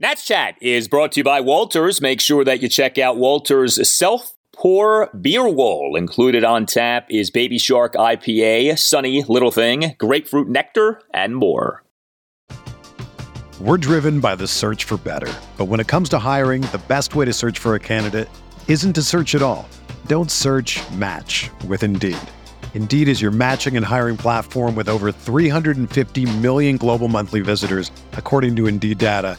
Nats Chat is brought to you by Walters. Make sure that you check out Walters' self pour beer wall. Included on tap is Baby Shark IPA, Sunny Little Thing, Grapefruit Nectar, and more. We're driven by the search for better. But when it comes to hiring, the best way to search for a candidate isn't to search at all. Don't search match with Indeed. Indeed is your matching and hiring platform with over 350 million global monthly visitors, according to Indeed data,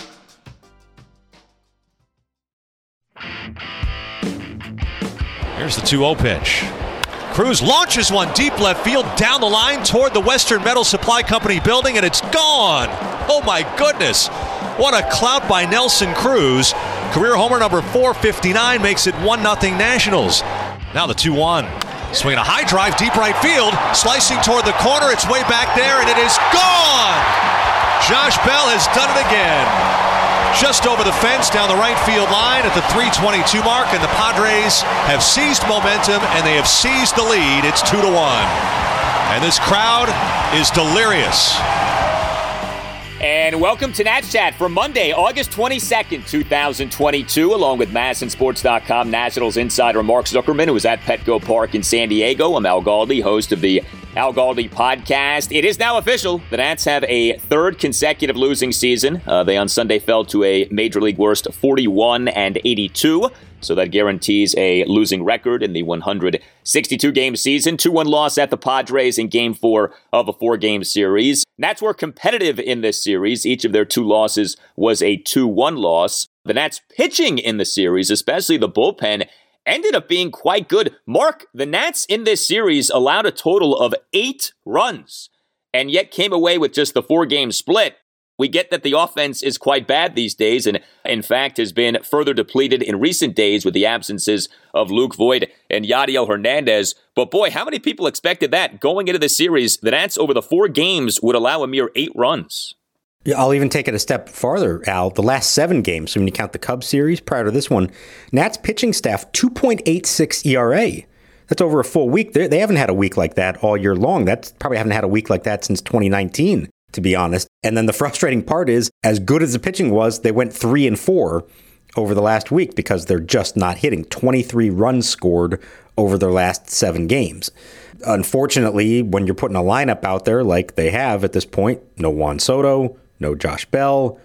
Here's the 2 0 pitch. Cruz launches one deep left field down the line toward the Western Metal Supply Company building, and it's gone. Oh my goodness. What a clout by Nelson Cruz. Career homer number 459 makes it 1 0 Nationals. Now the 2 1. Swinging a high drive, deep right field, slicing toward the corner. It's way back there, and it is gone. Josh Bell has done it again. Just over the fence down the right field line at the 322 mark, and the Padres have seized momentum and they have seized the lead. It's 2 to 1. And this crowd is delirious. And welcome to Nats Chat for Monday, August 22nd, 2022, along with MASNsports.com Nationals insider Mark Zuckerman, who is at Petco Park in San Diego. I'm Al Galdi, host of the Al Galdi podcast. It is now official. The Nats have a third consecutive losing season. Uh, they on Sunday fell to a major league worst 41 and 82. So that guarantees a losing record in the 162 game season. 2 1 loss at the Padres in game four of a four game series. Nats were competitive in this series. Each of their two losses was a 2 1 loss. The Nats pitching in the series, especially the bullpen, ended up being quite good. Mark, the Nats in this series allowed a total of eight runs and yet came away with just the four game split. We get that the offense is quite bad these days, and in fact has been further depleted in recent days with the absences of Luke Voit and Yadiel Hernandez. But boy, how many people expected that going into the series? The Nats over the four games would allow a mere eight runs. Yeah, I'll even take it a step farther, Al. The last seven games, when you count the Cubs series prior to this one, Nats pitching staff 2.86 ERA. That's over a full week. They're, they have not had a week like that all year long. That's probably haven't had a week like that since 2019, to be honest. And then the frustrating part is, as good as the pitching was, they went three and four over the last week because they're just not hitting. 23 runs scored over their last seven games. Unfortunately, when you're putting a lineup out there like they have at this point, no Juan Soto, no Josh Bell,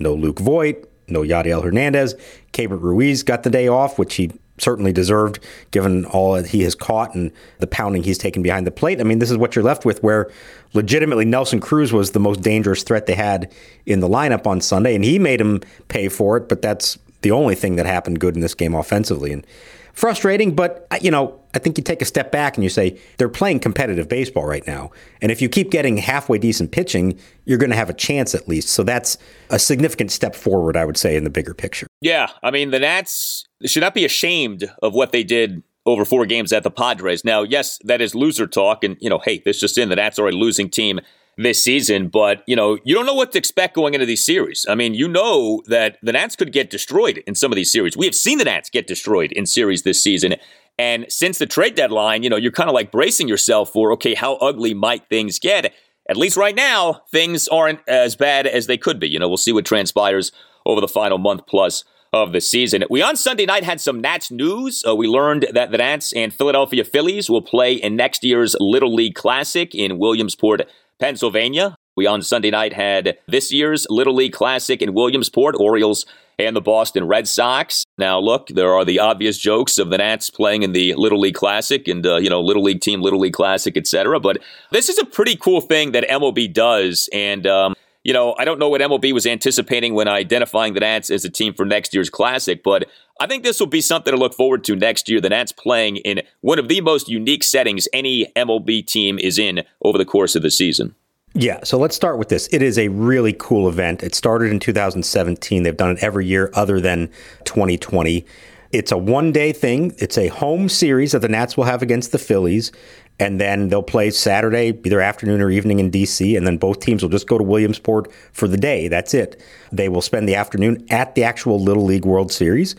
no Luke Voit, no Yadiel Hernandez. Keibert Ruiz got the day off, which he certainly deserved given all that he has caught and the pounding he's taken behind the plate. I mean, this is what you're left with where legitimately Nelson Cruz was the most dangerous threat they had in the lineup on Sunday, and he made him pay for it, but that's the only thing that happened good in this game offensively. And frustrating, but uh, you know, I think you take a step back and you say they're playing competitive baseball right now. And if you keep getting halfway decent pitching, you're going to have a chance at least. So that's a significant step forward, I would say, in the bigger picture. Yeah, I mean, the Nats should not be ashamed of what they did over four games at the Padres. Now, yes, that is loser talk, and you know, hey, this just in the Nats are a losing team this season, but you know, you don't know what to expect going into these series. I mean, you know that the Nats could get destroyed in some of these series. We have seen the Nats get destroyed in series this season. And since the trade deadline, you know, you're kind of like bracing yourself for, okay, how ugly might things get? At least right now, things aren't as bad as they could be. You know, we'll see what transpires over the final month plus of the season. We on Sunday night had some Nats news. Uh, we learned that the Nats and Philadelphia Phillies will play in next year's Little League Classic in Williamsport, Pennsylvania. We on Sunday night had this year's Little League Classic in Williamsport, Orioles and the Boston Red Sox. Now, look, there are the obvious jokes of the Nats playing in the Little League Classic and, uh, you know, Little League team, Little League Classic, etc. But this is a pretty cool thing that MLB does. And, um, you know, I don't know what MLB was anticipating when identifying the Nats as a team for next year's Classic, but I think this will be something to look forward to next year. The Nats playing in one of the most unique settings any MLB team is in over the course of the season. Yeah, so let's start with this. It is a really cool event. It started in 2017. They've done it every year other than 2020. It's a one day thing. It's a home series that the Nats will have against the Phillies. And then they'll play Saturday, either afternoon or evening in DC. And then both teams will just go to Williamsport for the day. That's it. They will spend the afternoon at the actual Little League World Series,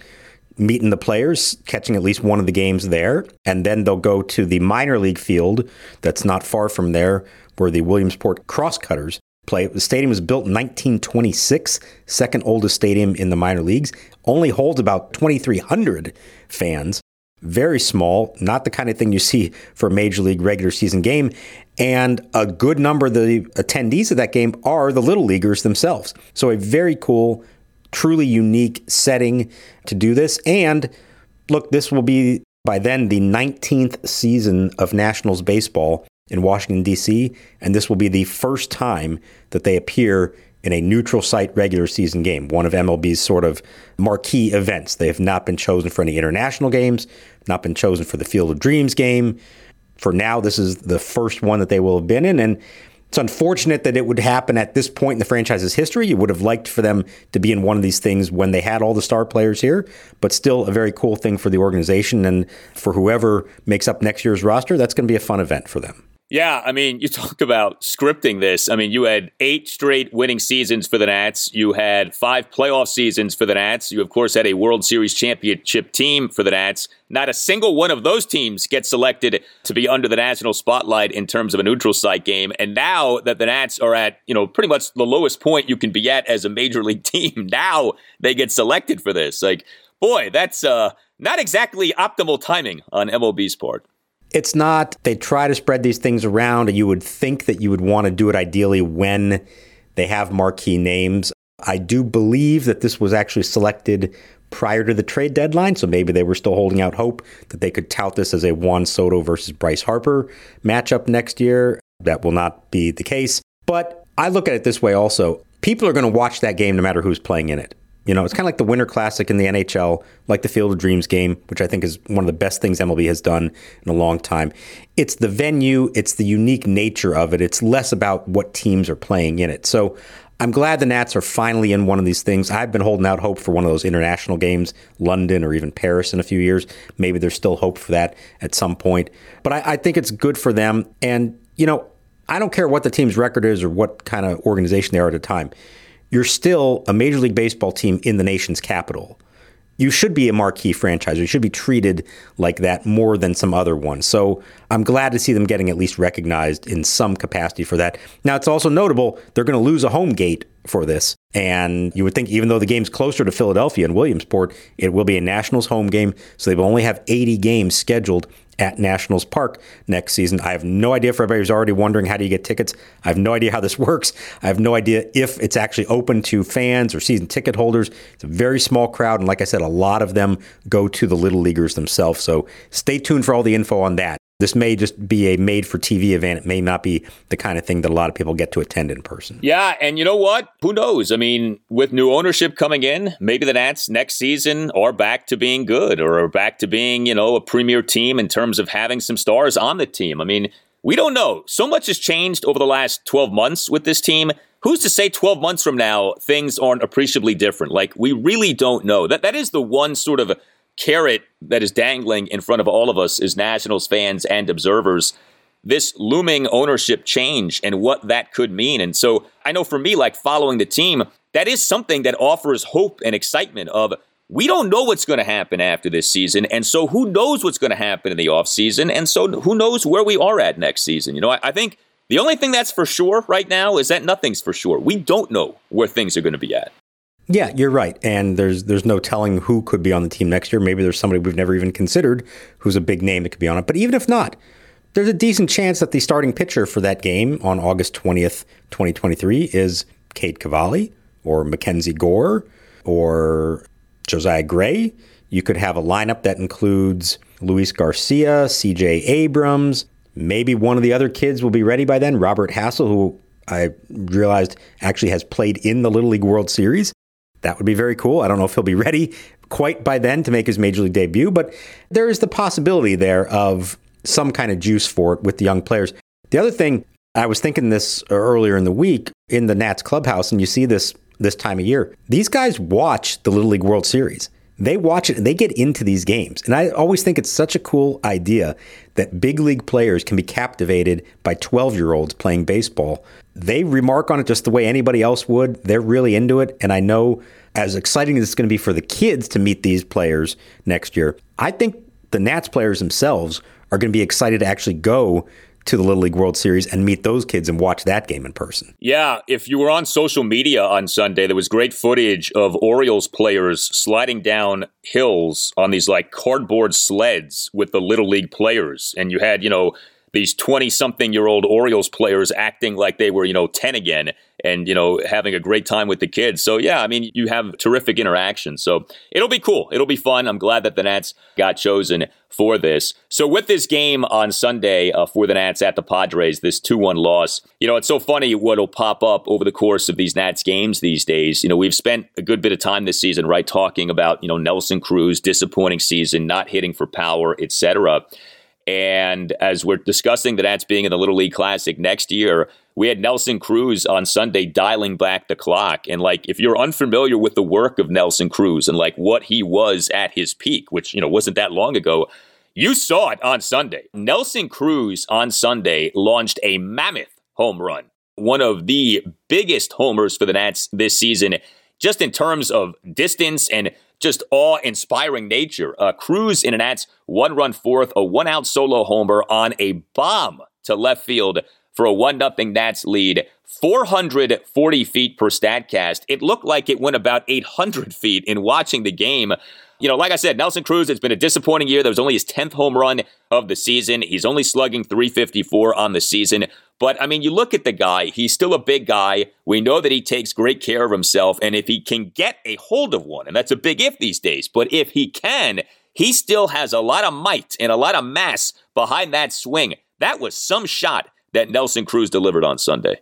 meeting the players, catching at least one of the games there. And then they'll go to the minor league field that's not far from there where the Williamsport Crosscutters play. The stadium was built in 1926, second oldest stadium in the minor leagues, only holds about 2,300 fans. Very small, not the kind of thing you see for a major league regular season game. And a good number of the attendees of that game are the little leaguers themselves. So, a very cool, truly unique setting to do this. And look, this will be by then the 19th season of Nationals baseball in Washington, D.C., and this will be the first time that they appear in a neutral site regular season game, one of MLB's sort of marquee events. They have not been chosen for any international games, not been chosen for the Field of Dreams game. For now, this is the first one that they will have been in. And it's unfortunate that it would happen at this point in the franchise's history. You would have liked for them to be in one of these things when they had all the star players here, but still a very cool thing for the organization. And for whoever makes up next year's roster, that's going to be a fun event for them. Yeah, I mean, you talked about scripting this. I mean, you had eight straight winning seasons for the Nats. You had five playoff seasons for the Nats. You, of course, had a World Series championship team for the Nats. Not a single one of those teams gets selected to be under the national spotlight in terms of a neutral site game. And now that the Nats are at, you know, pretty much the lowest point you can be at as a major league team, now they get selected for this. Like, boy, that's uh, not exactly optimal timing on MLB's part. It's not, they try to spread these things around, and you would think that you would want to do it ideally when they have marquee names. I do believe that this was actually selected prior to the trade deadline, so maybe they were still holding out hope that they could tout this as a Juan Soto versus Bryce Harper matchup next year. That will not be the case. But I look at it this way also. People are going to watch that game no matter who's playing in it. You know, it's kind of like the Winter Classic in the NHL, like the Field of Dreams game, which I think is one of the best things MLB has done in a long time. It's the venue, it's the unique nature of it. It's less about what teams are playing in it. So I'm glad the Nats are finally in one of these things. I've been holding out hope for one of those international games, London or even Paris in a few years. Maybe there's still hope for that at some point. But I, I think it's good for them. And, you know, I don't care what the team's record is or what kind of organization they are at a time you're still a Major League Baseball team in the nation's capital. You should be a marquee franchise. You should be treated like that more than some other ones. So I'm glad to see them getting at least recognized in some capacity for that. Now, it's also notable they're going to lose a home gate for this. And you would think, even though the game's closer to Philadelphia and Williamsport, it will be a Nationals home game. So they will only have 80 games scheduled at Nationals Park next season. I have no idea for everybody who's already wondering how do you get tickets. I have no idea how this works. I have no idea if it's actually open to fans or season ticket holders. It's a very small crowd. And like I said, a lot of them go to the Little Leaguers themselves. So stay tuned for all the info on that. This may just be a made for TV event. It may not be the kind of thing that a lot of people get to attend in person. Yeah, and you know what? Who knows? I mean, with new ownership coming in, maybe the Nats next season are back to being good or are back to being, you know, a premier team in terms of having some stars on the team. I mean, we don't know. So much has changed over the last 12 months with this team. Who's to say 12 months from now things aren't appreciably different? Like, we really don't know. That That is the one sort of carrot that is dangling in front of all of us as Nationals fans and observers this looming ownership change and what that could mean. And so I know for me, like following the team, that is something that offers hope and excitement of we don't know what's going to happen after this season. And so who knows what's going to happen in the offseason? And so who knows where we are at next season? You know, I, I think the only thing that's for sure right now is that nothing's for sure. We don't know where things are going to be at. Yeah, you're right. And there's there's no telling who could be on the team next year. Maybe there's somebody we've never even considered who's a big name that could be on it. But even if not, there's a decent chance that the starting pitcher for that game on August 20th, 2023 is Cade Cavalli or Mackenzie Gore. or Josiah Gray. You could have a lineup that includes Luis Garcia, CJ Abrams. Maybe one of the other kids will be ready by then. Robert Hassell, who I realized actually has played in the Little League World Series. That would be very cool. I don't know if he'll be ready quite by then to make his major league debut, but there is the possibility there of some kind of juice for it with the young players. The other thing, I was thinking this earlier in the week in the Nats clubhouse, and you see this this time of year. These guys watch the Little League World Series. They watch it and they get into these games. And I always think it's such a cool idea that big league players can be captivated by 12 year olds playing baseball. They remark on it just the way anybody else would. They're really into it. And I know as exciting as it's going to be for the kids to meet these players next year, I think the Nats players themselves are going to be excited to actually go to the Little League World Series and meet those kids and watch that game in person. Yeah, if you were on social media on Sunday, there was great footage of Orioles players sliding down hills on these like cardboard sleds with the Little League players. And you had, you know, these 20 something year old Orioles players acting like they were, you know, 10 again and, you know, having a great time with the kids. So, yeah, I mean, you have terrific interaction. So it'll be cool. It'll be fun. I'm glad that the Nats got chosen for this. So, with this game on Sunday uh, for the Nats at the Padres, this 2 1 loss, you know, it's so funny what'll pop up over the course of these Nats games these days. You know, we've spent a good bit of time this season, right, talking about, you know, Nelson Cruz, disappointing season, not hitting for power, etc. And as we're discussing the Nats being in the Little League Classic next year, we had Nelson Cruz on Sunday dialing back the clock. And like, if you're unfamiliar with the work of Nelson Cruz and like what he was at his peak, which, you know, wasn't that long ago, you saw it on Sunday. Nelson Cruz on Sunday launched a mammoth home run, one of the biggest homers for the Nats this season, just in terms of distance and just awe inspiring nature. Uh, Cruz in an Nats one run fourth, a one out solo homer on a bomb to left field for a 1 0 Nats lead. 440 feet per StatCast. It looked like it went about 800 feet in watching the game. You know, like I said, Nelson Cruz, it's been a disappointing year. That was only his 10th home run of the season. He's only slugging 354 on the season. But I mean, you look at the guy, he's still a big guy. We know that he takes great care of himself. And if he can get a hold of one, and that's a big if these days, but if he can, he still has a lot of might and a lot of mass behind that swing. That was some shot that Nelson Cruz delivered on Sunday.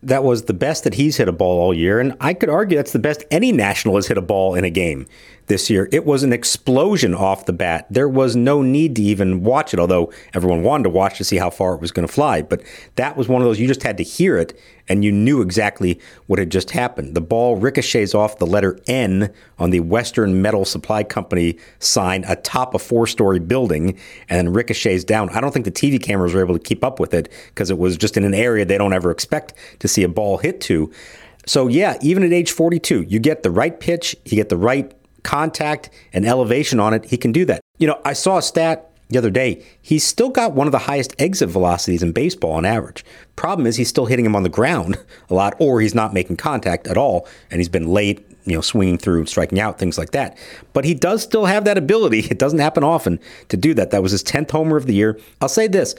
That was the best that he's hit a ball all year, and I could argue that's the best any national has hit a ball in a game this year. It was an explosion off the bat. There was no need to even watch it, although everyone wanted to watch to see how far it was going to fly. But that was one of those you just had to hear it and you knew exactly what had just happened. The ball ricochets off the letter N on the Western Metal Supply Company sign atop a four story building and ricochets down. I don't think the TV cameras were able to keep up with it because it was just in an area they don't ever expect to see a ball hit to. So, yeah, even at age 42, you get the right pitch, you get the right contact and elevation on it, he can do that. You know, I saw a stat the other day. He's still got one of the highest exit velocities in baseball on average. Problem is, he's still hitting him on the ground a lot, or he's not making contact at all, and he's been late, you know, swinging through, striking out, things like that. But he does still have that ability. It doesn't happen often to do that. That was his 10th homer of the year. I'll say this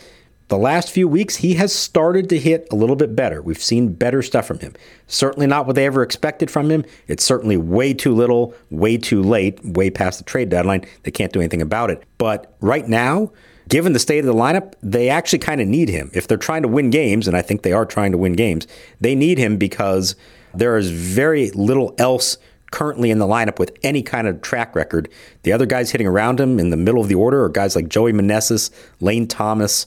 the last few weeks, he has started to hit a little bit better. We've seen better stuff from him. Certainly not what they ever expected from him. It's certainly way too little, way too late, way past the trade deadline. They can't do anything about it. But right now, given the state of the lineup, they actually kind of need him. If they're trying to win games, and I think they are trying to win games, they need him because there is very little else currently in the lineup with any kind of track record. The other guys hitting around him in the middle of the order are guys like Joey Meneses, Lane Thomas,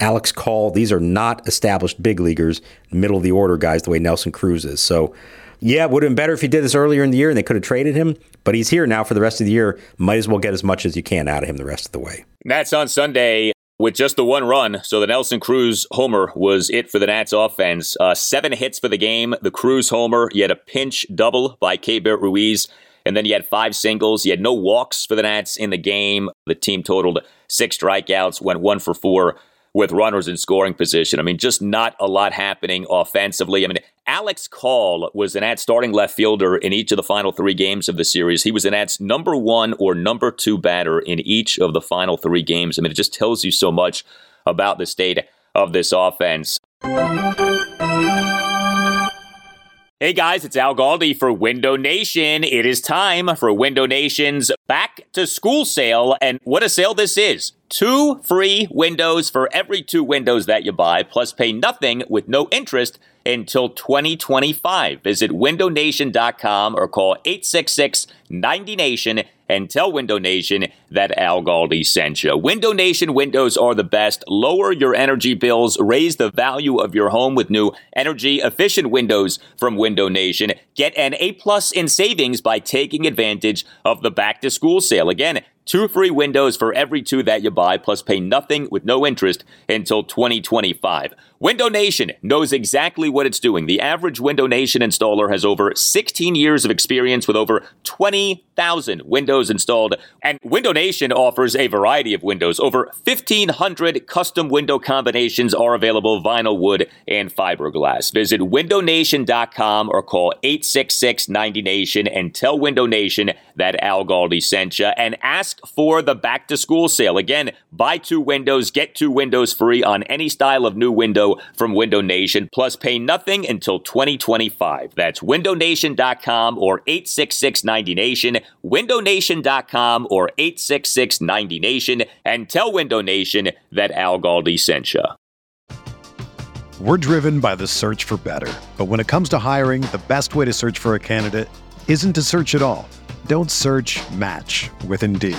Alex Call, these are not established big leaguers, middle of the order guys the way Nelson Cruz is. So, yeah, it would have been better if he did this earlier in the year and they could have traded him, but he's here now for the rest of the year. Might as well get as much as you can out of him the rest of the way. Nats on Sunday with just the one run. So the Nelson Cruz homer was it for the Nats offense. Uh, seven hits for the game. The Cruz homer, you had a pinch double by Keibert Ruiz. And then you had five singles. You had no walks for the Nats in the game. The team totaled six strikeouts, went one for four with runners in scoring position. I mean, just not a lot happening offensively. I mean, Alex Call was an at starting left fielder in each of the final three games of the series. He was an at's number one or number two batter in each of the final three games. I mean, it just tells you so much about the state of this offense. Hey guys, it's Al Galdi for Window Nation. It is time for Window Nation's back to school sale. And what a sale this is! Two free windows for every two windows that you buy, plus pay nothing with no interest until 2025. Visit windownation.com or call 866 90Nation and tell Window Nation that Al Galdi sent you. Window Nation windows are the best. Lower your energy bills, raise the value of your home with new energy efficient windows from Window Nation. Get an A plus in savings by taking advantage of the back to school sale. Again, Two free windows for every two that you buy, plus pay nothing with no interest until 2025. Window Nation knows exactly what it's doing. The average Window Nation installer has over 16 years of experience with over 20,000 windows installed. And Window Nation offers a variety of windows. Over 1,500 custom window combinations are available vinyl, wood, and fiberglass. Visit windownation.com or call 866 90Nation and tell Window Nation that Al Galdi sent you and ask for the back to school sale. Again, buy two windows, get two windows free on any style of new window from Window Nation, plus pay nothing until 2025. That's windownation.com or 866-90Nation, windownation.com or 866-90Nation, and tell Window Nation that Al Galdi sent you. We're driven by the search for better. But when it comes to hiring, the best way to search for a candidate isn't to search at all. Don't search match with Indeed.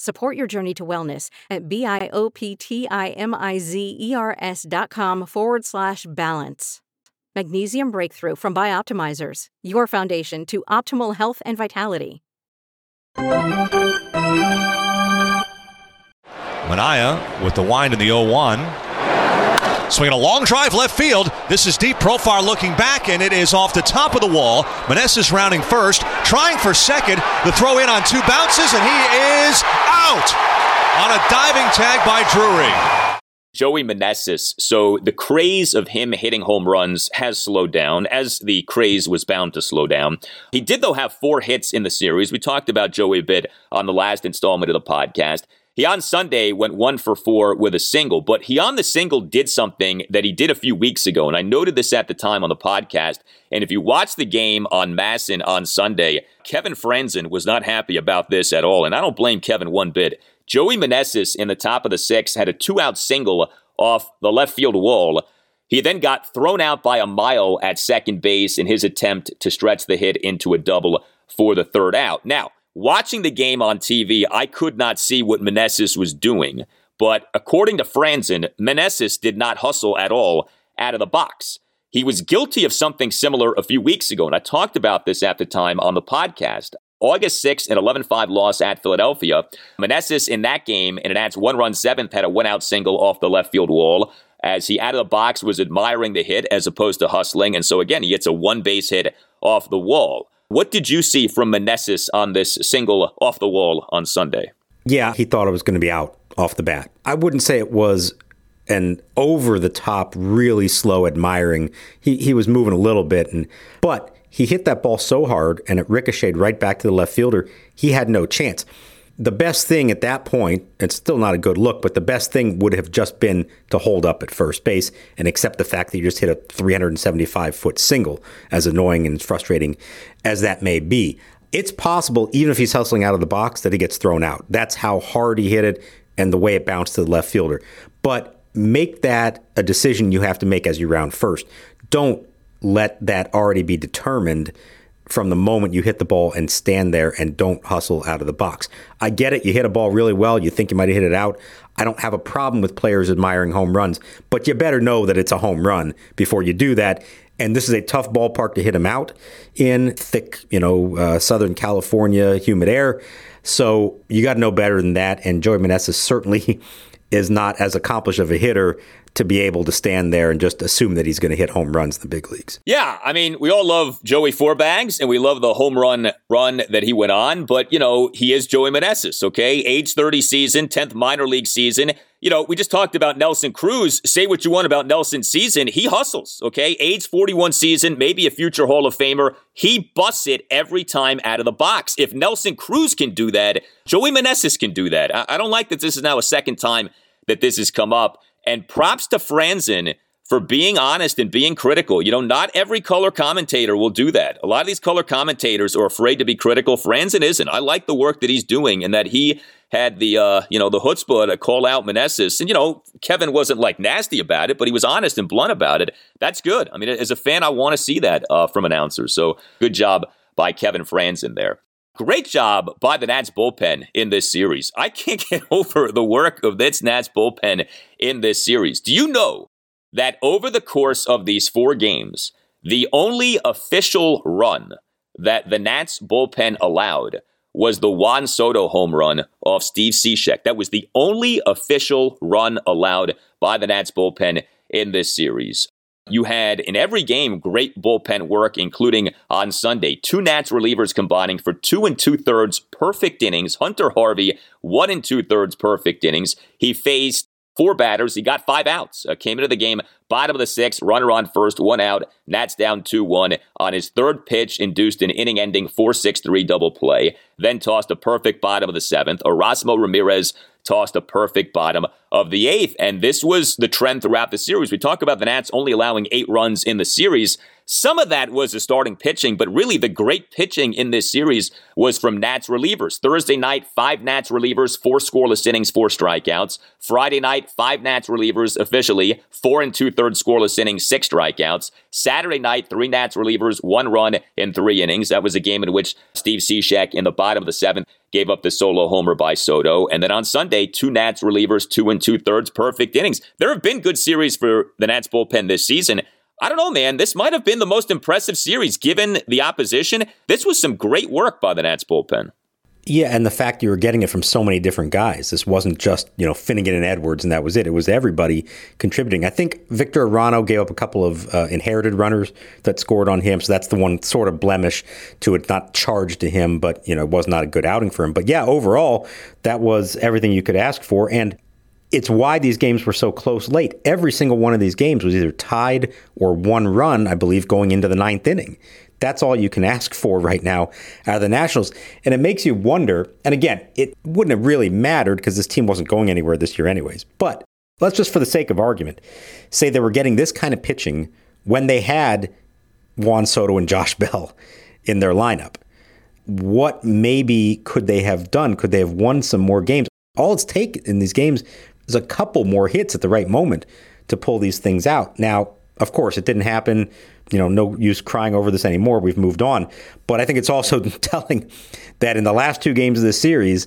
Support your journey to wellness at B-I-O-P-T-I-M-I-Z-E-R-S dot com forward slash balance. Magnesium Breakthrough from Bioptimizers, your foundation to optimal health and vitality. Manaea with the wind in the 0 1. Swinging a long drive left field. This is deep Profar looking back, and it is off the top of the wall. Meneses rounding first, trying for second. The throw in on two bounces, and he is out on a diving tag by Drury. Joey Meneses. So the craze of him hitting home runs has slowed down, as the craze was bound to slow down. He did, though, have four hits in the series. We talked about Joey a bit on the last installment of the podcast. He on Sunday went one for four with a single, but he on the single did something that he did a few weeks ago. And I noted this at the time on the podcast. And if you watch the game on MASN on Sunday, Kevin Frandsen was not happy about this at all. And I don't blame Kevin one bit. Joey Meneses in the top of the sixth had a two out single off the left field wall. He then got thrown out by a mile at second base in his attempt to stretch the hit into a double for the third out. Now, Watching the game on TV, I could not see what Meneses was doing, but according to Frandsen, Meneses did not hustle at all out of the box. He was guilty of something similar a few weeks ago, and I talked about this at the time on the podcast. August 6th, an 11 5 loss at Philadelphia. Meneses in that game, in an Nats one run seventh, had a one out single off the left field wall. as he out of the box was admiring the hit as opposed to hustling. And so again, he gets a one base hit off the wall. What did you see from Meneses on this single off the wall on Sunday? Yeah, he thought it was going to be out off the bat. I wouldn't say it was an over the top, really slow admiring. He he was moving a little bit, and but he hit that ball so hard and it ricocheted right back to the left fielder. He had no chance. The best thing at that point, it's still not a good look, but the best thing would have just been to hold up at first base and accept the fact that you just hit a 375 foot single, as annoying and frustrating as that may be. It's possible, even if he's hustling out of the box, that he gets thrown out. That's how hard he hit it and the way it bounced to the left fielder. But make that a decision you have to make as you round first. Don't let that already be determined from the moment you hit the ball and stand there and don't hustle out of the box. I get it. You hit a ball really well. You think you might have hit it out. I don't have a problem with players admiring home runs, but you better know that it's a home run before you do that. And this is a tough ballpark to hit him out in thick, you know, uh, Southern California humid air. So you got to know better than that. And Joey Meneses certainly is not as accomplished of a hitter to be able to stand there and just assume that he's going to hit home runs in the big leagues. Yeah, I mean, we all love Joey Four Bags and we love the home run run that he went on, but you know, he is Joey Meneses, okay? Age 30 season, 10th minor league season. You know, we just talked about Nelson Cruz. Say what you want about Nelson's season. He hustles, okay? Age 41 season, maybe a future Hall of Famer. He busts it every time out of the box. If Nelson Cruz can do that, Joey Meneses can do that. I, don't like that this is now a second time that this has come up. And props to Frandsen for being honest and being critical. You know, not every color commentator will do that. A lot of these color commentators are afraid to be critical. Frandsen isn't. I like the work that he's doing and that he had the uh, you know the chutzpah to call out Meneses. And you know, Kevin wasn't like nasty about it, but he was honest and blunt about it. That's good. I mean, as a fan, I want to see that uh, from announcers. So good job by Kevin Frandsen there. Great job by the Nats bullpen in this series. I can't get over the work of this Nats bullpen in this series. Do you know that over the course of these four games, the only official run that the Nats bullpen allowed was the Juan Soto home run off Steve Cishek. That was the only official run allowed by the Nats bullpen in this series. You had in every game great bullpen work, including on Sunday. Two Nats relievers combining for two and two thirds perfect innings. Hunter Harvey, one and two thirds perfect innings. He faced four batters. He got five outs. Uh, came into the game bottom of the sixth, runner on first, one out. Nats down 2 1. On his third pitch, induced an inning ending 4 6 3 double play. Then tossed a perfect bottom of the seventh. Erasmo Ramirez tossed a perfect bottom of the eighth. And this was the trend throughout the series. We talk about the Nats only allowing eight runs in the series. Some of that was the starting pitching, but really the great pitching in this series was from Nats relievers. Thursday night, five Nats relievers, four scoreless innings, four strikeouts. Friday night, five Nats relievers officially, four and two thirds scoreless innings, six strikeouts. Saturday night, three Nats relievers, one run in three innings. That was a game in which Steve Cishek in the bottom of the seventh gave up the solo homer by Soto. And then on Sunday, two Nats relievers, two and two thirds, perfect innings. There have been good series for the Nats bullpen this season. I don't know, man. This might have been the most impressive series given the opposition. This was some great work by the Nats bullpen. Yeah, and the fact you were getting it from so many different guys. This wasn't just, you know, Finnegan and Edwards and that was it. It was everybody contributing. I think Victor Arano gave up a couple of uh, inherited runners that scored on him. So that's the one sort of blemish to it, not charged to him, but, you know, it was not a good outing for him. But yeah, overall, that was everything you could ask for. And it's why these games were so close late. Every single one of these games was either tied or one run, I believe, going into the ninth inning. That's all you can ask for right now out of the Nationals. And it makes you wonder, and again, it wouldn't have really mattered because this team wasn't going anywhere this year, anyways. But let's just, for the sake of argument, say they were getting this kind of pitching when they had Juan Soto and Josh Bell in their lineup. What maybe could they have done? Could they have won some more games? All it's taken in these games a couple more hits at the right moment to pull these things out. Now, of course, it didn't happen you know, no use crying over this anymore. We've moved on. But I think it's also telling that in the last two games of this series,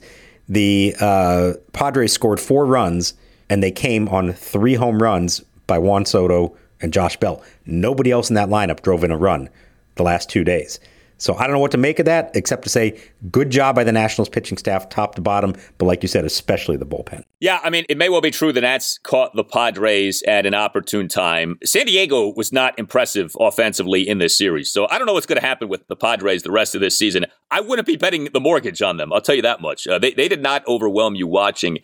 the uh, Padres scored four runs and they came on three home runs by Juan Soto and Josh Bell. Nobody else in that lineup drove in a run the last two days. So I don't know what to make of that, except to say good job by the Nationals pitching staff, top to bottom. But like you said, especially the bullpen. Yeah, I mean, it may well be true the Nats caught the Padres at an opportune time. San Diego was not impressive offensively in this series. So I don't know what's going to happen with the Padres the rest of this season. I wouldn't be betting the mortgage on them. I'll tell you that much. Uh, they, they did not overwhelm you watching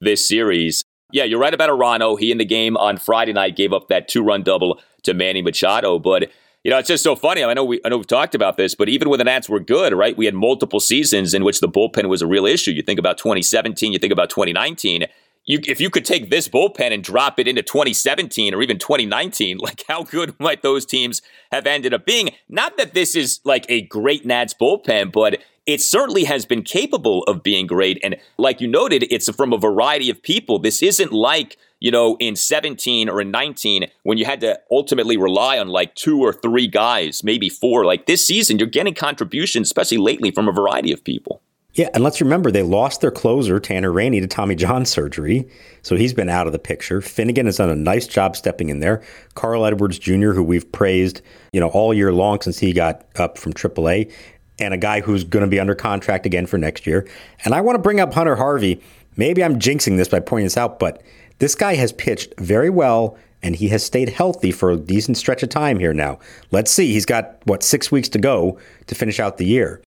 this series. Yeah, you're right about Arano. He in the game on Friday night gave up that two run double to Manny Machado, but you know, it's just so funny. I know we I know we've talked about this, but even when the Nats were good, right? We had multiple seasons in which the bullpen was a real issue. You think about 2017, you think about 2019. You, if you could take this bullpen and drop it into 2017 or even 2019, like how good might those teams have ended up being? Not that this is like a great Nats bullpen, but it certainly has been capable of being great. And like you noted, it's from a variety of people. This isn't like you know, in 17 or in 19 when you had to ultimately rely on like two or three guys, maybe four. Like this season, you're getting contributions, especially lately, from a variety of people. Yeah, and let's remember they lost their closer, Tanner Rainey, to Tommy John surgery. So he's been out of the picture. Finnegan has done a nice job stepping in there. Carl Edwards Jr., who we've praised, you know, all year long since he got up from AAA, and a guy who's going to be under contract again for next year. And I want to bring up Hunter Harvey. Maybe I'm jinxing this by pointing this out, but this guy has pitched very well and he has stayed healthy for a decent stretch of time here now. Let's see. He's got, what, six weeks to go to finish out the year.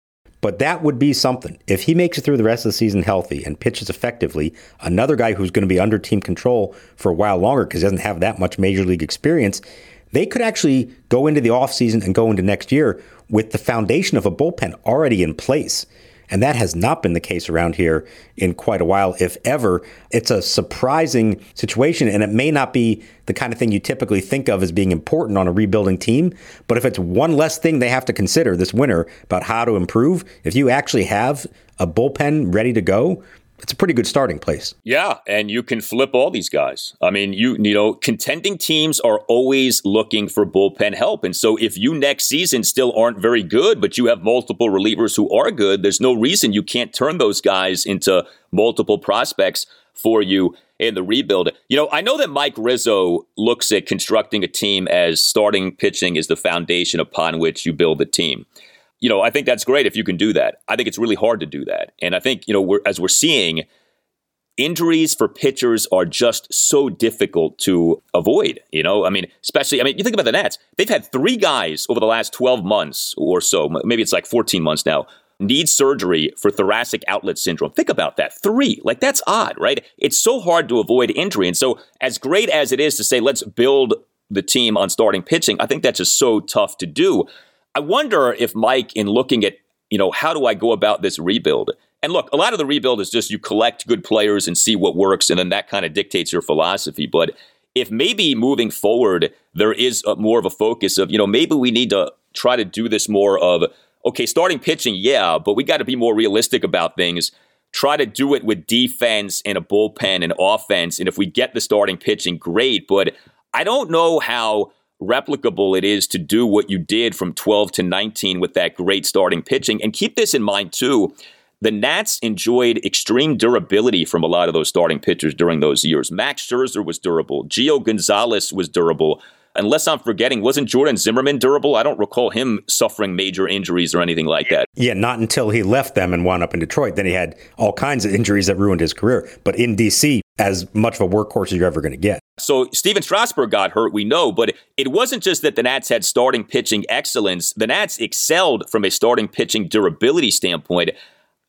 But that would be something. If he makes it through the rest of the season healthy and pitches effectively, another guy who's going to be under team control for a while longer because he doesn't have that much major league experience, they could actually go into the offseason and go into next year with the foundation of a bullpen already in place. And that has not been the case around here in quite a while, if ever. It's a surprising situation, and it may not be the kind of thing you typically think of as being important on a rebuilding team. But if it's one less thing they have to consider this winter about how to improve, if you actually have a bullpen ready to go, it's a pretty good starting place. Yeah, and you can flip all these guys. I mean, you you know, contending teams are always looking for bullpen help. And so if you next season still aren't very good, but you have multiple relievers who are good, there's no reason you can't turn those guys into multiple prospects for you in the rebuild. You know, I know that Mike Rizzo looks at constructing a team as starting pitching is the foundation upon which you build a team you know, I think that's great if you can do that. I think it's really hard to do that. And I think, you know, we're, as we're seeing, injuries for pitchers are just so difficult to avoid. You know, I mean, especially, I mean, you think about the Nats, they've had three guys over the last 12 months or so, maybe it's like 14 months now, need surgery for thoracic outlet syndrome. Think about that. Three. Like, that's odd, right? It's so hard to avoid injury. And so, as great as it is to say, let's build the team on starting pitching, I think that's just so tough to do. I wonder if Mike, in looking at, you know, how do I go about this rebuild? And look, a lot of the rebuild is just you collect good players and see what works, and then that kind of dictates your philosophy. But if maybe moving forward, there is a, more of a focus of, you know, maybe we need to try to do this more of, okay, starting pitching, yeah, but we got to be more realistic about things. Try to do it with defense and a bullpen and offense. And if we get the starting pitching, great. But I don't know how replicable it is to do what you did from 12 to 19 with that great starting pitching. And keep this in mind, too. The Nats enjoyed extreme durability from a lot of those starting pitchers during those years. Max Scherzer was durable. Gio Gonzalez was durable unless I'm forgetting, wasn't Jordan Zimmermann durable? I don't recall him suffering major injuries or anything like that. Yeah, not until he left them and wound up in Detroit. Then he had all kinds of injuries that ruined his career. But in DC, as much of a workhorse as you're ever going to get. So Stephen Strasburg got hurt, we know, but it wasn't just that the Nats had starting pitching excellence. The Nats excelled from a starting pitching durability standpoint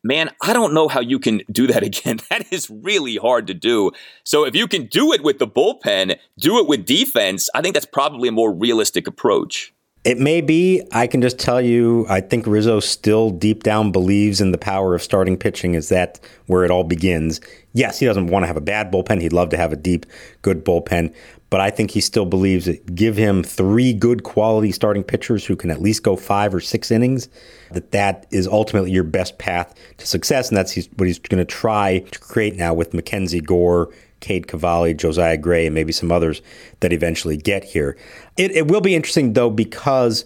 man, I don't know how you can do that again. That is really hard to do. So if you can do it with the bullpen, do it with defense, I think that's probably a more realistic approach. It may be. I can just tell you, I think Rizzo still deep down believes in the power of starting pitching. Is that where it all begins? Yes, he doesn't want to have a bad bullpen. He'd love to have a deep, good bullpen but I think he still believes that give him three good quality starting pitchers who can at least go five or six innings, that that is ultimately your best path to success. And that's what he's going to try to create now with Mackenzie Gore, Cade Cavalli, Josiah Gray, and maybe some others that eventually get here. It, it will be interesting, though, because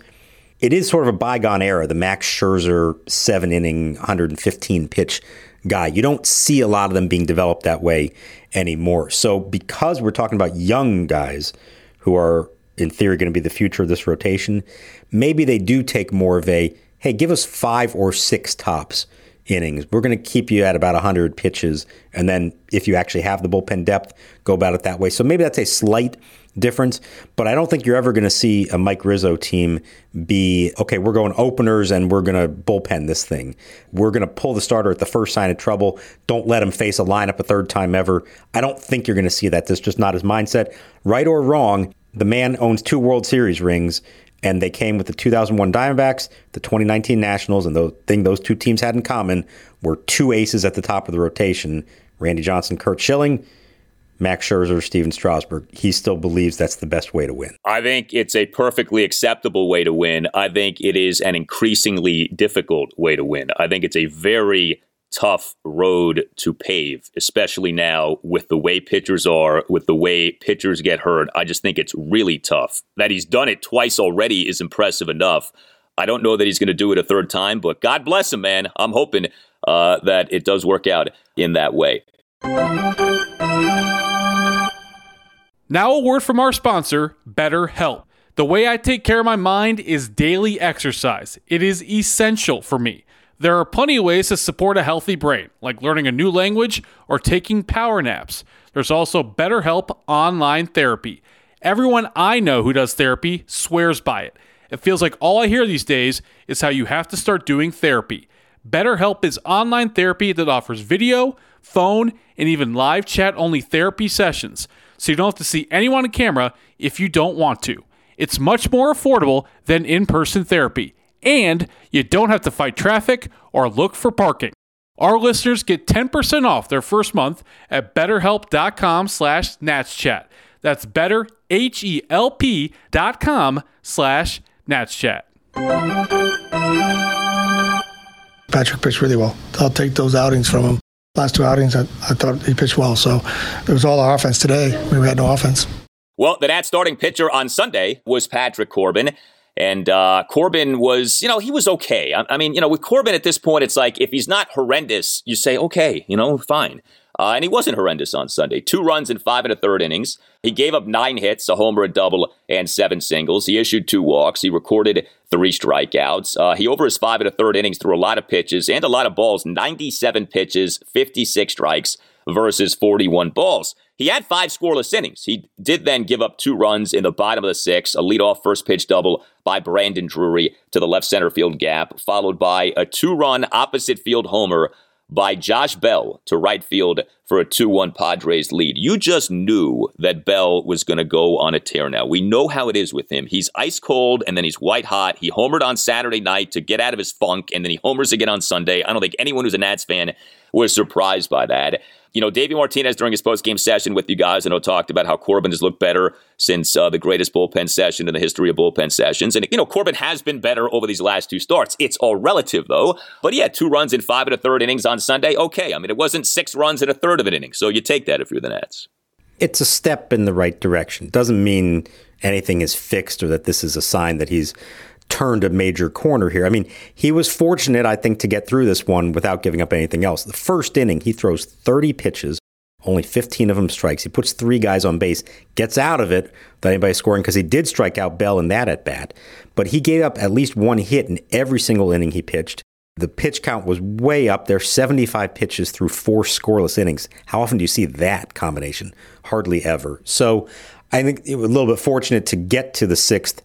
it is sort of a bygone era, the Max Scherzer seven inning, 115 pitch guy. You don't see a lot of them being developed that way anymore. So because we're talking about young guys who are in theory going to be the future of this rotation, maybe they do take more of a hey, give us five or six tops innings. We're going to keep you at about 100 pitches. And then if you actually have the bullpen depth, go about it that way. So maybe that's a slight difference, but I don't think you're ever going to see a Mike Rizzo team be, okay, we're going openers and we're going to bullpen this thing. We're going to pull the starter at the first sign of trouble. Don't let him face a lineup a third time ever. I don't think you're going to see that. That's just not his mindset. Right or wrong, the man owns two World Series rings and they came with the 2001 Diamondbacks, the 2019 Nationals, and the thing those two teams had in common were two aces at the top of the rotation: Randy Johnson, Curt Schilling, Max Scherzer, Stephen Strasburg. He still believes that's the best way to win. I think it's a perfectly acceptable way to win. I think it is an increasingly difficult way to win. I think it's a very tough road to pave, especially now with the way pitchers are, with the way pitchers get hurt. I just think it's really tough. That he's done it twice already is impressive enough. I don't know that he's going to do it a third time, but God bless him, man. I'm hoping uh, that it does work out in that way. Now, a word from our sponsor, BetterHelp. The way I take care of my mind is daily exercise. It is essential for me. There are plenty of ways to support a healthy brain, like learning a new language or taking power naps. There's also BetterHelp online therapy. Everyone I know who does therapy swears by it. It feels like all I hear these days is how you have to start doing therapy. BetterHelp is online therapy that offers video, phone, and even live chat only therapy sessions, so you don't have to see anyone on camera if you don't want to. It's much more affordable than in person therapy and you don't have to fight traffic or look for parking. Our listeners get 10% off their first month at betterhelp.com slash natschat. That's better, H-E-L-P dot com slash natschat. Patrick pitched really well. I'll take those outings from him. Last two outings, I, I thought he pitched well. So it was all our offense today. We had no offense. Well, the Nats starting pitcher on Sunday was Patrick Corbin. And uh, Corbin was, you know, he was okay. I, I, mean, you know, with Corbin at this point, it's like if he's not horrendous, you say, okay, you know, fine. Uh, and he wasn't horrendous on Sunday. Two runs in five and a third innings. He gave up nine hits, a homer, a double, and seven singles. He issued two walks. He recorded three strikeouts. Uh, he over his five and a third innings threw a lot of pitches and a lot of balls. 97 pitches, 56 strikes versus 41 balls. He had five scoreless innings. He did then give up two runs in the bottom of the sixth, a leadoff first pitch double by Brandon Drury to the left center field gap, followed by a two run opposite field homer by Josh Bell to right field for a 2 1 Padres lead. You just knew that Bell was going to go on a tear now. We know how it is with him. He's ice cold and then he's white hot. He homered on Saturday night to get out of his funk, and then he homers again on Sunday. I don't think anyone who's a Nats fan was surprised by that. You know, Davey Martinez during his post-game session with you guys, I know talked about how Corbin has looked better since uh, the greatest bullpen session in the history of bullpen sessions. And, you know, Corbin has been better over these last two starts. It's all relative, though. But yeah, two runs in five and a third innings on Sunday. Okay. I mean, it wasn't six runs in a third of an inning. So you take that if you're the Nats. It's a step in the right direction. Doesn't mean anything is fixed or that this is a sign that he's turned a major corner here. I mean, he was fortunate, I think, to get through this one without giving up anything else. The first inning, he throws 30 pitches, only 15 of them strikes. He puts three guys on base, gets out of it without anybody scoring because he did strike out Bell in that at bat. But he gave up at least one hit in every single inning he pitched. The pitch count was way up there 75 pitches through four scoreless innings. How often do you see that combination? Hardly ever. So I think it was a little bit fortunate to get to the sixth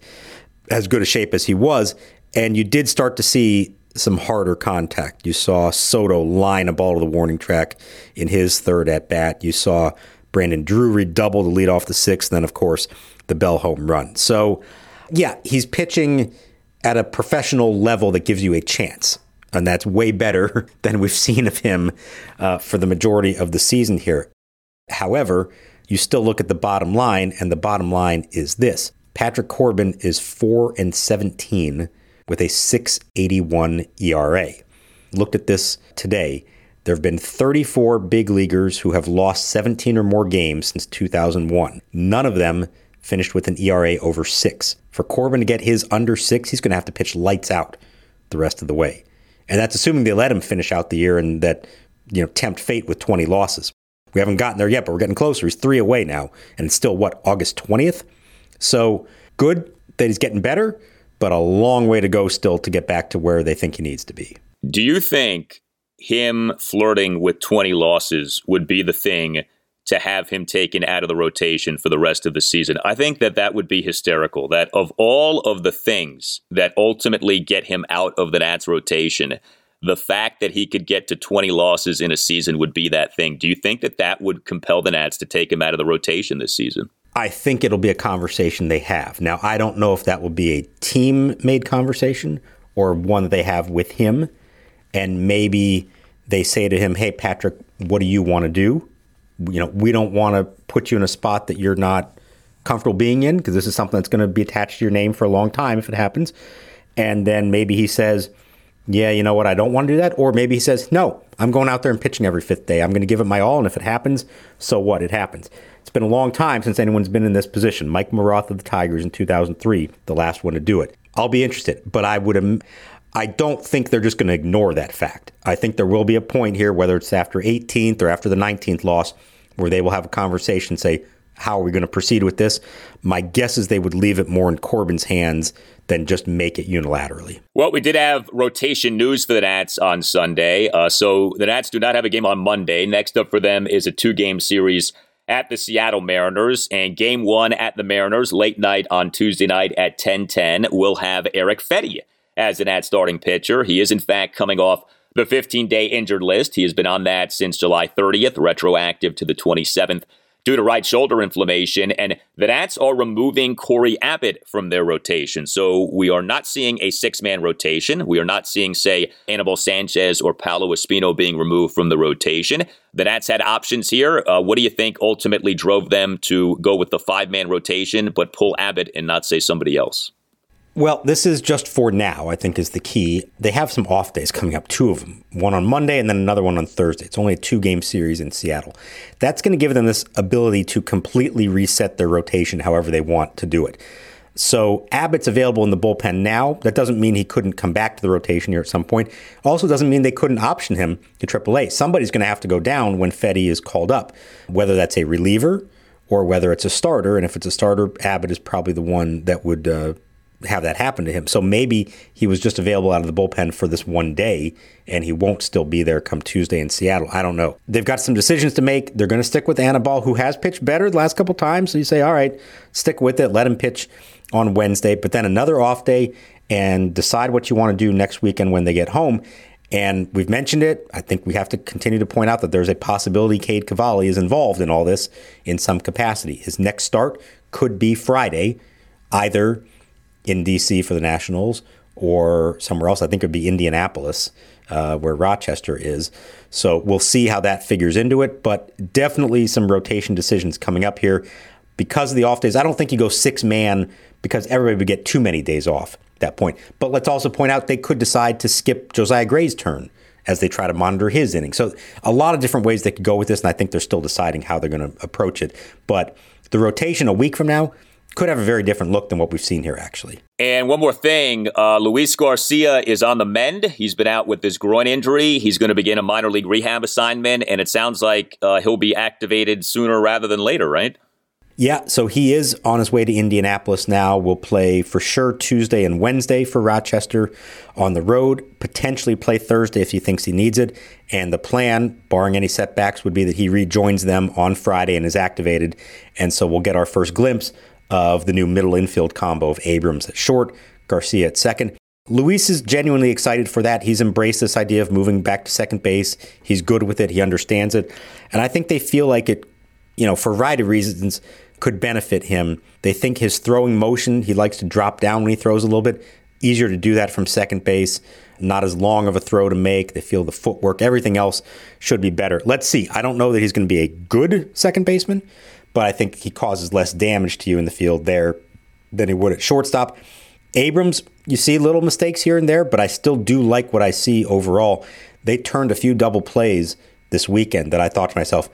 as good a shape as he was. And you did start to see some harder contact. You saw Soto line a ball to the warning track in his third at bat. You saw Brandon Drury double the lead off the sixth, and then, of course, the Bell home run. So, yeah, he's pitching at a professional level that gives you a chance. And that's way better than we've seen of him uh, for the majority of the season here. However, you still look at the bottom line, and the bottom line is this Patrick Corbin is 4 and 17 with a 681 ERA. Looked at this today. There have been 34 big leaguers who have lost 17 or more games since 2001. None of them finished with an ERA over 6. For Corbin to get his under 6, he's going to have to pitch lights out the rest of the way. And that's assuming they let him finish out the year and that, you know, tempt fate with 20 losses. We haven't gotten there yet, but we're getting closer. He's 3 away now, and it's still what, August 20th? So good that he's getting better, but a long way to go still to get back to where they think he needs to be. Do you think him flirting with 20 losses would be the thing to have him taken out of the rotation for the rest of the season. I think that that would be hysterical. That of all of the things that ultimately get him out of the Nats rotation, the fact that he could get to 20 losses in a season would be that thing. Do you think that that would compel the Nats to take him out of the rotation this season? I think it'll be a conversation they have. Now, I don't know if that will be a team made conversation or one that they have with him. And maybe they say to him, Hey, Patrick, what do you want to do? You know, we don't want to put you in a spot that you're not comfortable being in because this is something that's going to be attached to your name for a long time if it happens. And then maybe he says, yeah, you know what, I don't want to do that. Or maybe he says, no, I'm going out there and pitching every fifth day. I'm going to give it my all. And if it happens, so what? It happens. It's been a long time since anyone's been in this position. Mike Maroth of the Tigers in 2003, the last one to do it. I'll be interested, but I would. I don't think they're just going to ignore that fact. I think there will be a point here, whether it's after 18th or after the 19th loss, where they will have a conversation, say, how are we going to proceed with this? My guess is they would leave it more in Corbin's hands than just make it unilaterally. Well, we did have rotation news for the Nats on Sunday. Uh, so the Nats do not have a game on Monday. Next up for them is a two game series at the Seattle Mariners. And game one at the Mariners, late night on Tuesday night at 1010, will have Erick Fedde as an Nats starting pitcher. He is, in fact, coming off the 15 day injured list. He has been on that since July 30th, retroactive to the 27th due to right shoulder inflammation, and the Nats are removing Cory Abbott from their rotation. So we are not seeing a six man rotation. We are not seeing, say, Anibal Sanchez or Paolo Espino being removed from the rotation. The Nats had options here. Uh, what do you think ultimately drove them to go with the five man rotation, but pull Abbott and not say somebody else? Well, this is just for now, I think is the key. They have some off days coming up, two of them, one on Monday and then another one on Thursday. It's only a two game series in Seattle. That's going to give them this ability to completely reset their rotation however they want to do it. So Abbott's available in the bullpen now. That doesn't mean he couldn't come back to the rotation here at some point. Also doesn't mean they couldn't option him to AAA. Somebody's going to have to go down when Fedde is called up, whether that's a reliever or whether it's a starter. And if it's a starter, Abbott is probably the one that would uh, have that happen to him. So maybe he was just available out of the bullpen for this one day and he won't still be there come Tuesday in Seattle. I don't know. They've got some decisions to make. They're going to stick with Anibal, who has pitched better the last couple times. So you say, all right, stick with it. Let him pitch on Wednesday, but then another off day and decide what you want to do next weekend when they get home. And we've mentioned it. I think we have to continue to point out that there's a possibility Cade Cavalli is involved in all this in some capacity. His next start could be Friday, either in D.C. for the Nationals or somewhere else. I think it would be Indianapolis, uh, where Rochester is. So we'll see how that figures into it, but definitely some rotation decisions coming up here. Because of the off days, I don't think you go six man because everybody would get too many days off at that point. But let's also point out they could decide to skip Josiah Gray's turn as they try to monitor his inning. So a lot of different ways they could go with this, and I think they're still deciding how they're going to approach it. But the rotation a week from now, could have a very different look than what we've seen here, actually. And one more thing uh, Luis Garcia is on the mend. He's been out with this groin injury. He's going to begin a minor league rehab assignment, and it sounds like uh, he'll be activated sooner rather than later, right? Yeah, so he is on his way to Indianapolis now. Will play for sure Tuesday and Wednesday for Rochester on the road, potentially play Thursday if he thinks he needs it. And the plan, barring any setbacks, would be that he rejoins them on Friday and is activated. And so we'll get our first glimpse of the new middle infield combo of Abrams at short, Garcia at second. Luis is genuinely excited for that. He's embraced this idea of moving back to second base. He's good with it. He understands it. And I think they feel like it, you know, for a variety of reasons, could benefit him. They think his throwing motion, he likes to drop down when he throws a little bit. Easier to do that from second base. Not as long of a throw to make. They feel the footwork, everything else should be better. Let's see. I don't know that he's going to be a good second baseman, but I think he causes less damage to you in the field there than he would at shortstop. Abrams, you see little mistakes here and there, but I still do like what I see overall. They turned a few double plays this weekend that I thought to myself,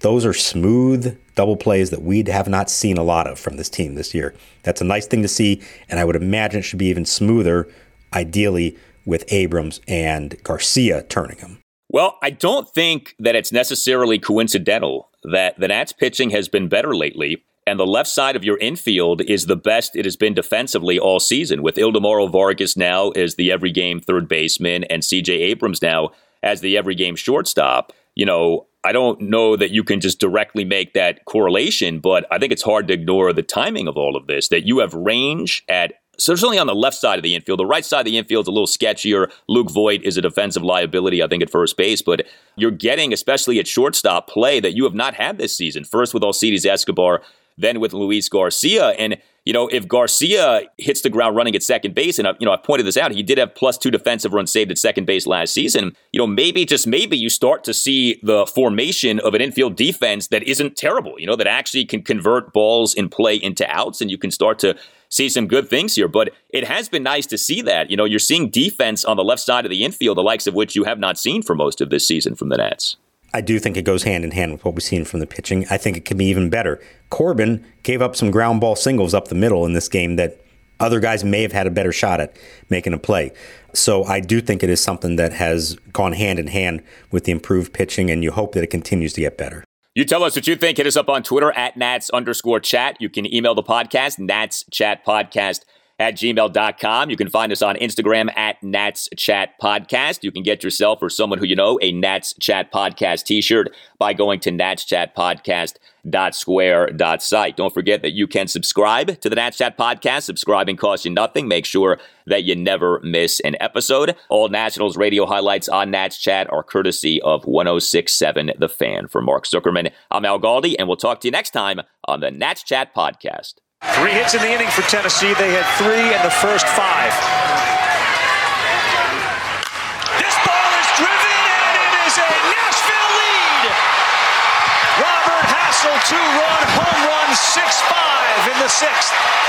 those are smooth double plays that we have not seen a lot of from this team this year. That's a nice thing to see, and I would imagine it should be even smoother, ideally, with Abrams and Garcia turning him. Well, I don't think that it's necessarily coincidental that the Nats pitching has been better lately. and the left side of your infield is the best it has been defensively all season, with Ildemaro Vargas now as the every game third baseman and CJ Abrams now as the every game shortstop. You know, I don't know that you can just directly make that correlation, but I think it's hard to ignore the timing of all of this. That you have range at certainly on the left side of the infield. The right side of the infield is a little sketchier. Luke Voit is a defensive liability, I think, at first base, but you're getting, especially at shortstop, play that you have not had this season. First with Alcides Escobar, then with Luis Garcia. And, you know, if Garcia hits the ground running at second base, and, you know, I've pointed this out, he did have plus two defensive runs saved at second base last season. You know, maybe, just maybe, you start to see the formation of an infield defense that isn't terrible, you know, that actually can convert balls in play into outs, and you can start to see some good things here. But it has been nice to see that. You know, you're seeing defense on the left side of the infield, the likes of which you have not seen for most of this season from the Nats. I do think it goes hand in hand with what we've seen from the pitching. I think it can be even better. Corbin gave up some ground ball singles up the middle in this game that other guys may have had a better shot at making a play. So I do think it is something that has gone hand in hand with the improved pitching, and you hope that it continues to get better. You tell us what you think. Hit us up on Twitter at Nats underscore chat. You can email the podcast, Nats Chat Podcast at gmail.com. You can find us on Instagram at Nats Chat Podcast. You can get yourself or someone who you know a Nats Chat Podcast t shirt by going to natschatpodcast.square.site. Don't forget that you can subscribe to the Nats Chat Podcast. Subscribing costs you nothing. Make sure that you never miss an episode. All Nationals radio highlights on Nats Chat are courtesy of 1067 The Fan. For Mark Zuckerman, I'm Al Galdi, and we'll talk to you next time on the Nats Chat Podcast. Three hits in the inning for Tennessee. They had three in the first five. This ball is driven, and it is a Nashville lead. Robert Hassell, two-run home run, 6-5 in the sixth.